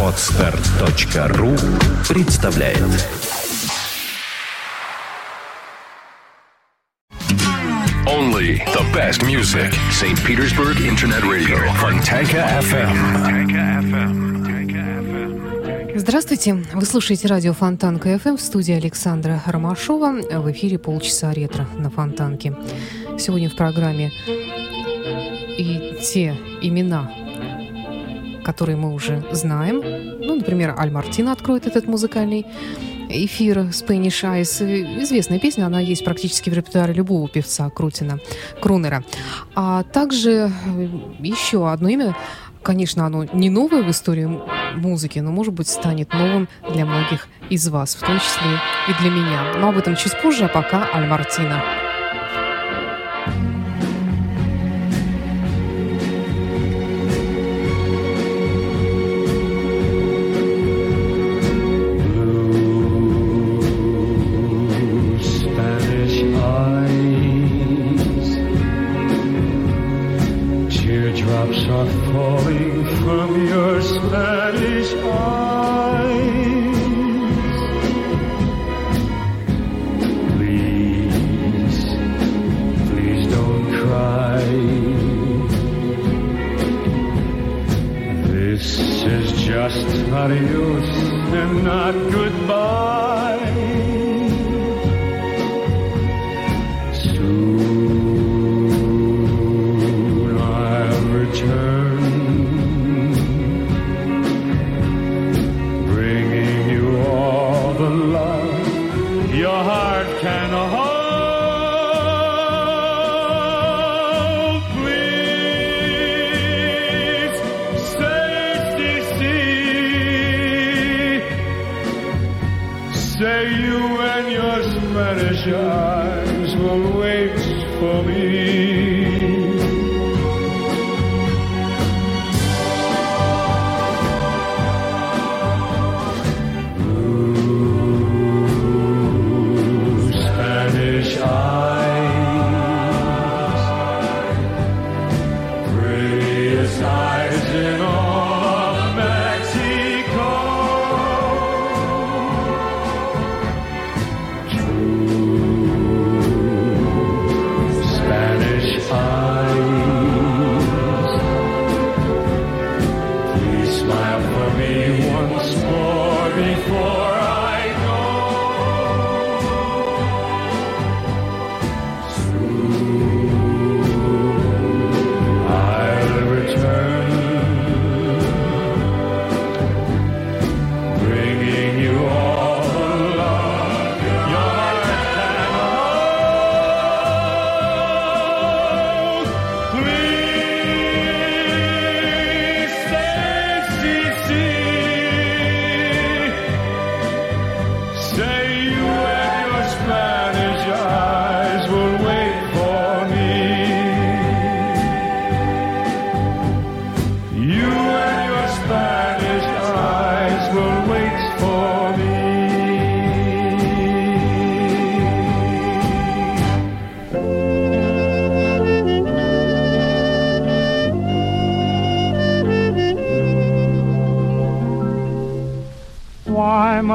Отстар.ру представляет Only the best music. St. Petersburg Internet Radio. Fontanka FM. Здравствуйте, вы слушаете радио Фонтанка FM в студии Александра Ромашова. В эфире полчаса ретро на Фонтанке. Сегодня в программе и те имена, которые мы уже знаем. Ну, например, Аль Мартина откроет этот музыкальный эфир Spanish Eyes. Известная песня, она есть практически в репертуаре любого певца Крутина, Крунера. А также еще одно имя, конечно, оно не новое в истории музыки, но, может быть, станет новым для многих из вас, в том числе и для меня. Но об этом чуть позже, а пока Аль Мартина.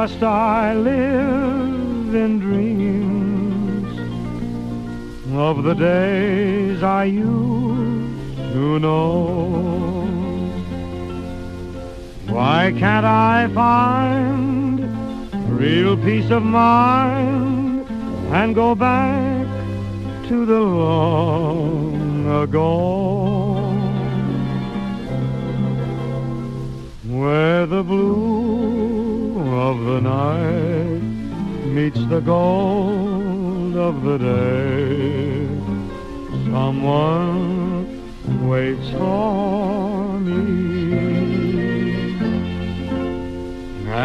Must I live in dreams of the days I used to know? Why can't I find real peace of mind and go back to the long ago? Where the blue of the night meets the gold of the day. Someone waits for me.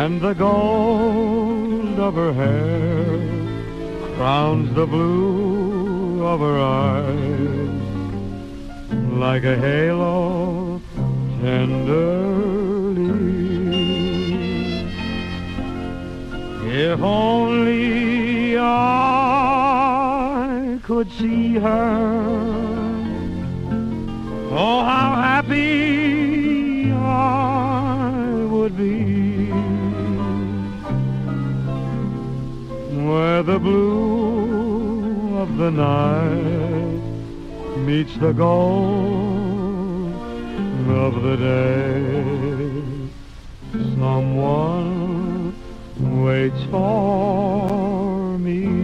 And the gold of her hair crowns the blue of her eyes like a halo tenderly. If only I could see her, oh, how happy I would be where the blue of the night meets the gold of the day. Someone waits for me.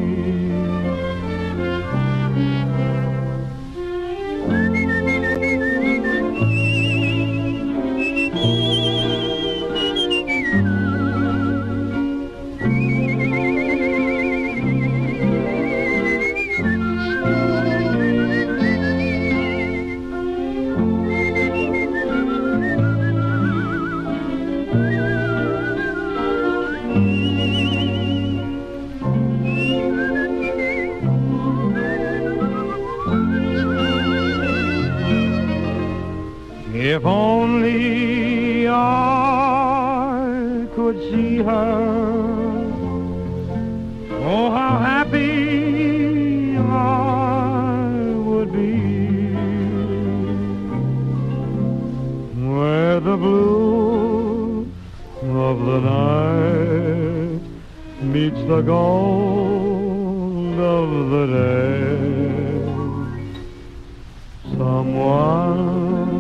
the gold of the day. Someone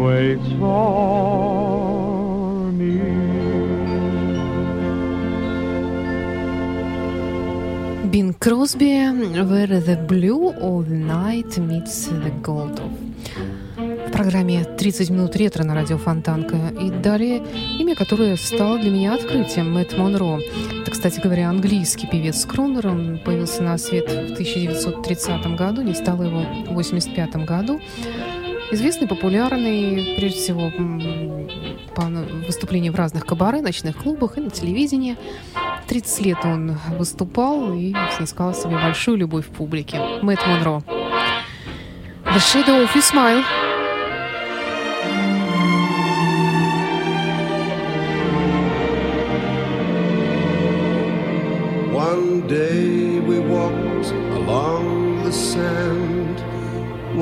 waits for me. Bing Crosby, where the blue of night meets the gold of. В программе «30 минут ретро» на радио Фонтанка. И далее имя, которое стало для меня открытием, Мэтт Монро. Это, кстати говоря, английский певец Скрунер. Он появился на свет в 1930 году, не стало его в 1985 году. Известный, популярный, прежде всего, по выступлениям в разных кабаре, ночных клубах и на телевидении. 30 лет он выступал и снискал себе большую любовь в публике. Мэтт Монро. The Shadow of Your Smile. Sand,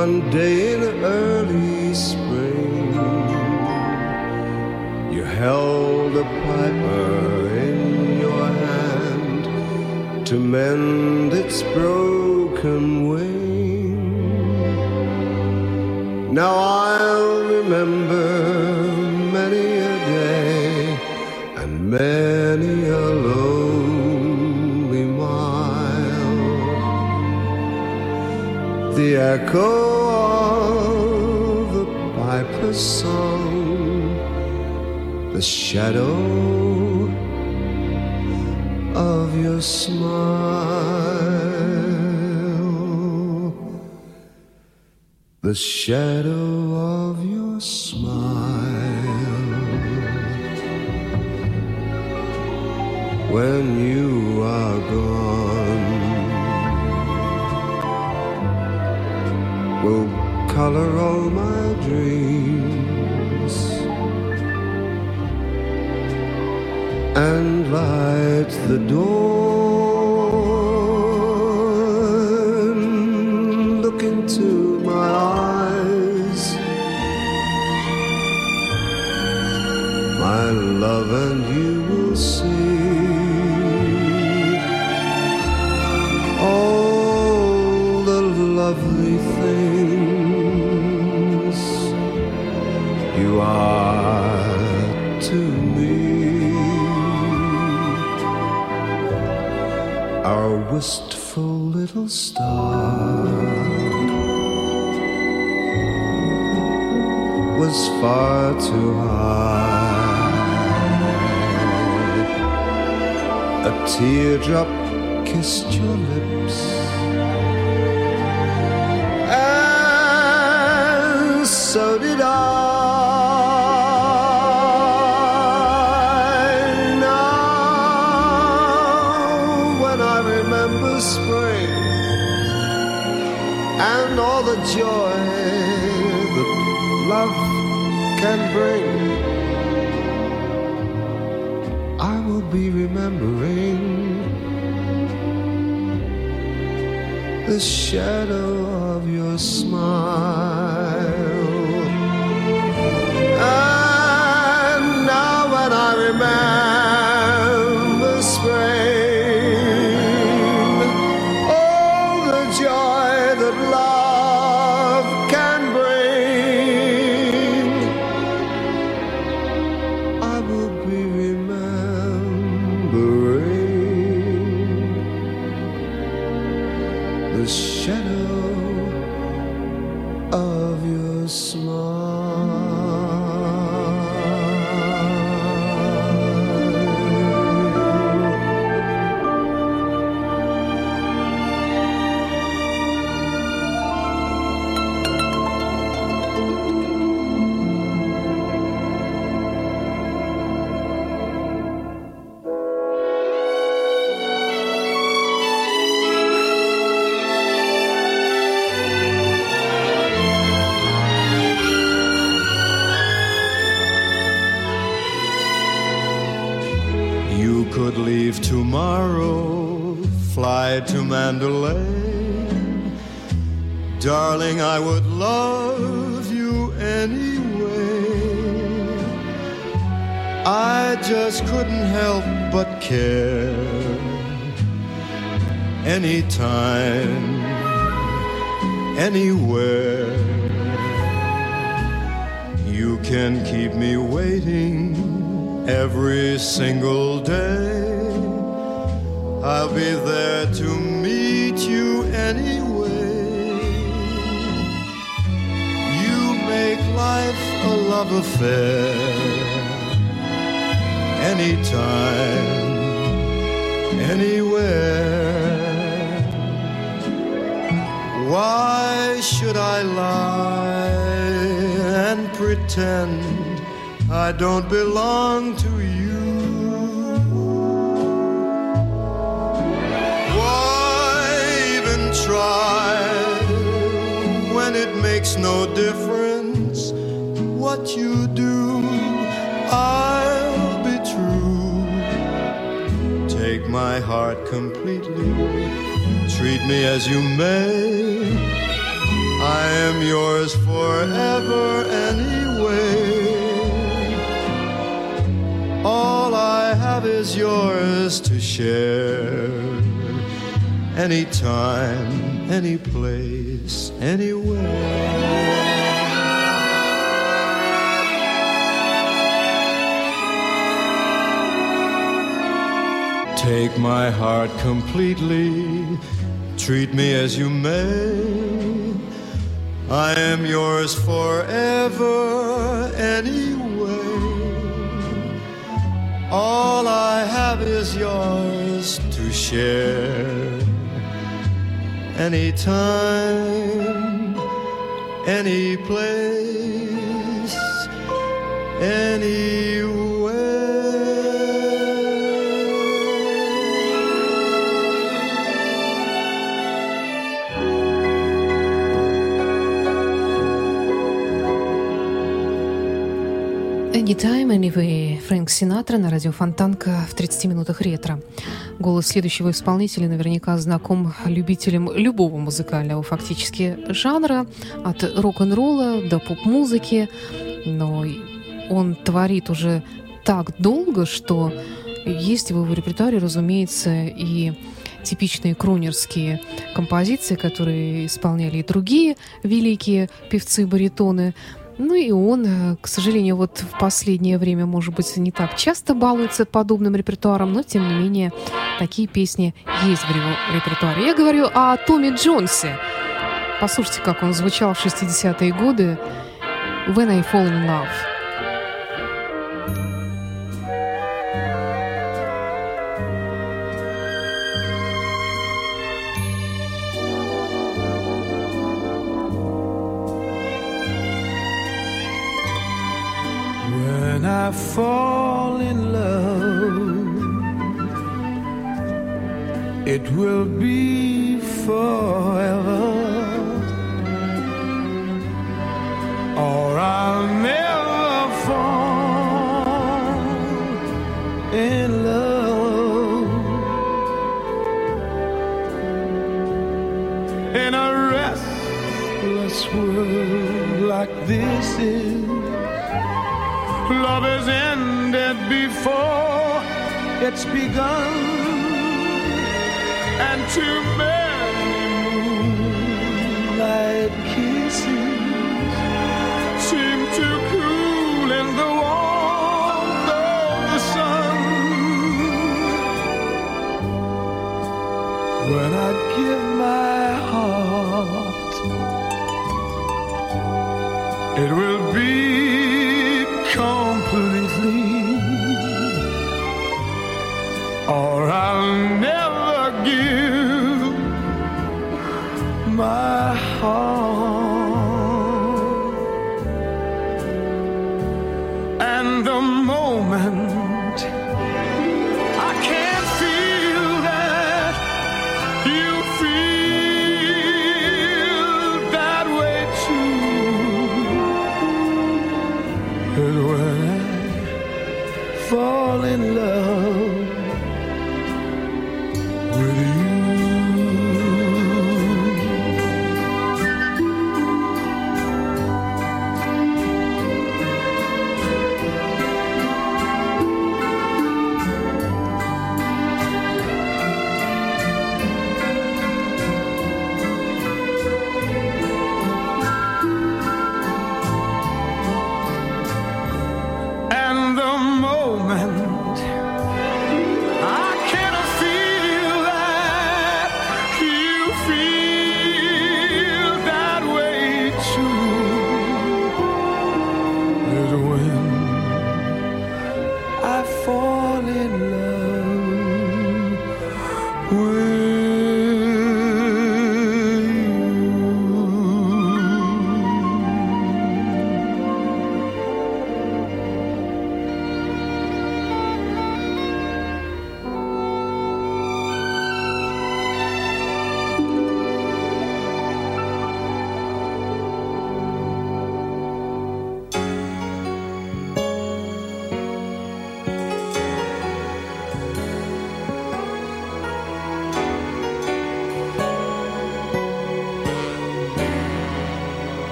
one day in early spring. You held a piper in your hand to mend its broken wing. Now echo of the piper's song, the shadow of your smile. The shadow of your smile. When you are gone will color all my dreams and light the dawn. Star was far too high. A teardrop kissed your lips. And so did I. shadow of your smile. Darling, I would love you anyway. I just couldn't help but care. Anytime, anywhere. You can keep me waiting every single day. I'll be there love affair. Anytime, anywhere. Why should I lie and pretend I don't belong to you? Why even try when it makes no difference you do? I'll be true. Take my heart completely treat me as you may. I am yours forever anyway. All I have is yours to share. Anytime, any place, anywhere. Take my heart completely, treat me as you may. I am yours forever anyway. All I have is yours to share. Anytime, any place, anywhere. Anytime, Anyway, Фрэнк Синатра на радио Фонтанка в 30 минутах ретро. Голос следующего исполнителя наверняка знаком любителям любого музыкального фактически жанра, от рок-н-ролла до поп-музыки, но он творит уже так долго, что есть в его репертуаре, разумеется, и типичные крунерские композиции, которые исполняли и другие великие певцы-баритоны. Ну и он, э, к сожалению, вот в последнее время, может быть, не так часто балуется подобным репертуаром, но, тем не менее, такие песни есть в его репертуаре. Я говорю о Томе Джонсе. Послушайте, как он звучал в 60-е годы «When I Fall in Love». It will be forever, or I'll never fall in love. In a restless world like this is. Love has ended before it's begun, and too many moonlight kisses seem to cool in the warmth of the sun. When I give my heart, it will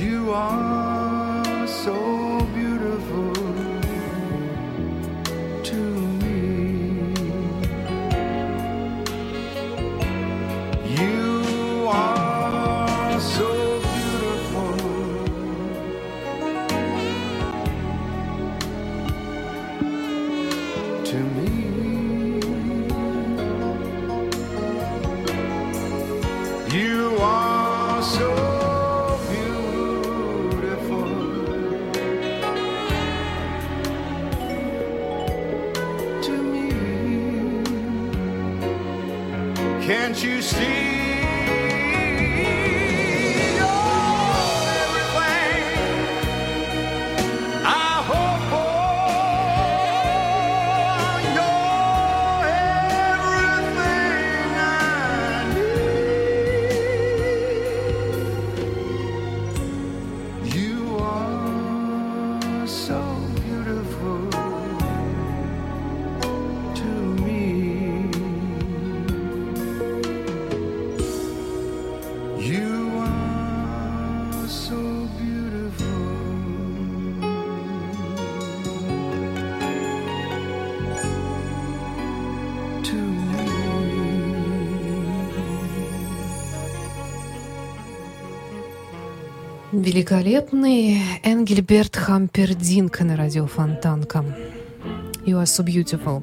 you are. Великолепный Энгельберт Хампердинг на радио Фонтанка. You are so beautiful.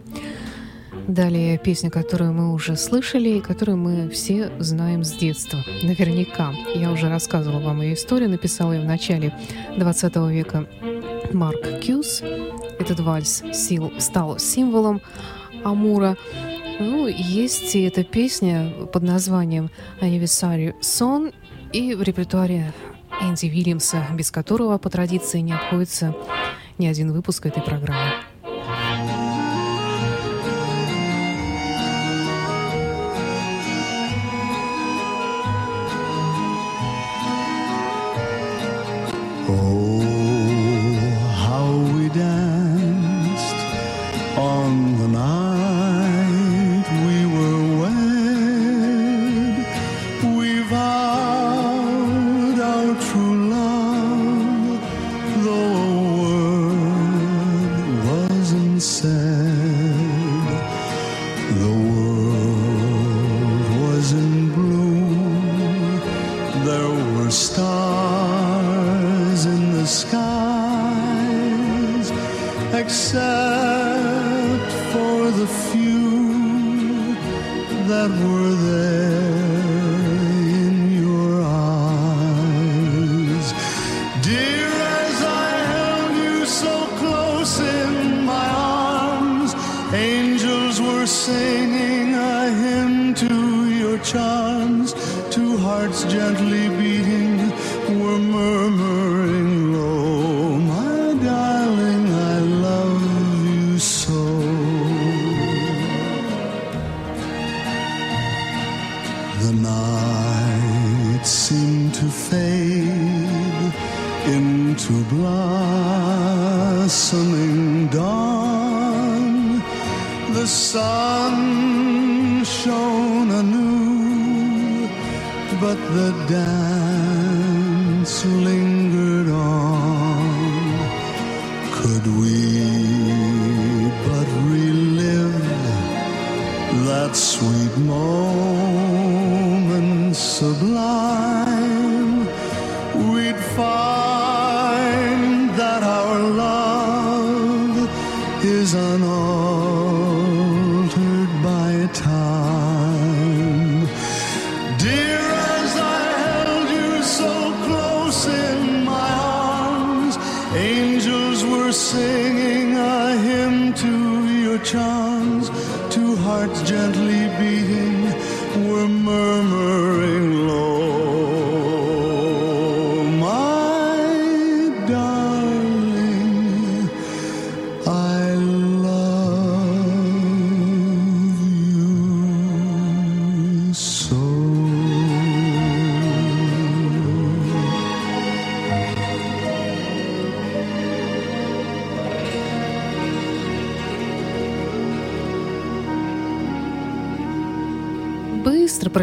Далее песня, которую мы уже слышали и которую мы все знаем с детства. Наверняка. Я уже рассказывала вам ее историю, написала ее в начале 20 века Марк Кьюз. Этот вальс сил, стал символом Амура. Ну, есть и эта песня под названием «Anniversary Song», и в репертуаре Энди Вильямса, без которого по традиции не обходится ни один выпуск этой программы.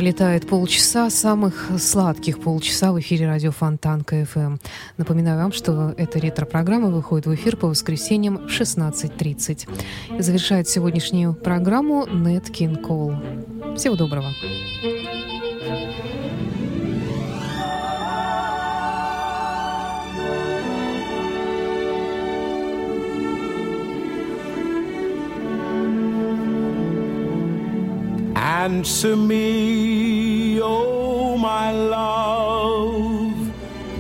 Пролетает полчаса, самых сладких полчаса в эфире радио Фонтан КФМ. Напоминаю вам, что эта ретро-программа выходит в эфир по воскресеньям в 16.30. Завершает сегодняшнюю программу Нет Кол. Всего доброго. Answer me, oh my love,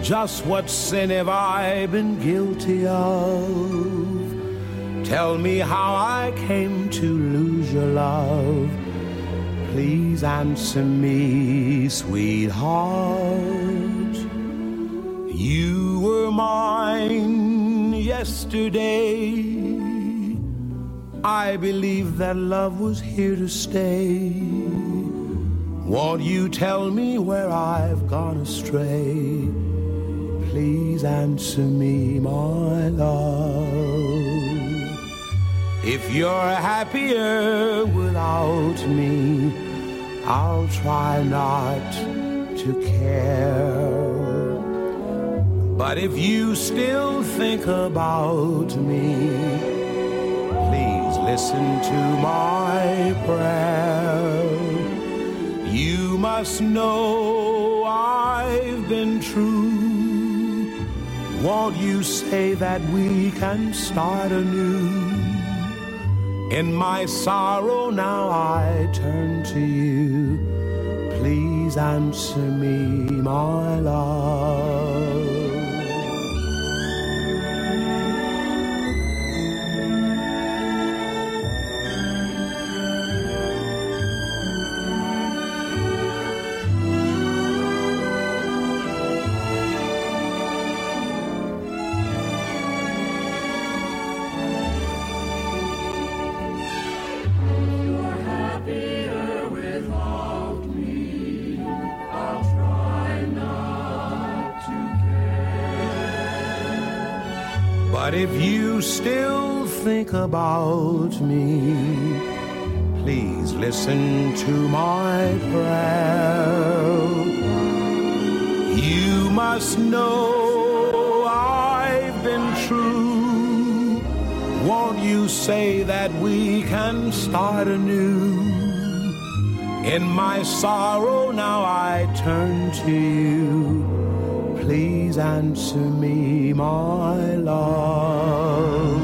just what sin have I been guilty of? Tell me how I came to lose your love. Please answer me, sweetheart. You were mine yesterday. I believe that love was here to stay. Won't you tell me where I've gone astray? Please answer me, my love. If you're happier without me, I'll try not to care. But if you still think about me, listen to my prayer. You must know I've been true. Won't you say that we can start anew? In my sorrow now I turn to you. Please answer me, my love. About me, please listen to my prayer. You must know I've been true. Won't you say that we can start anew? In my sorrow now I turn to you. Please answer me, my love.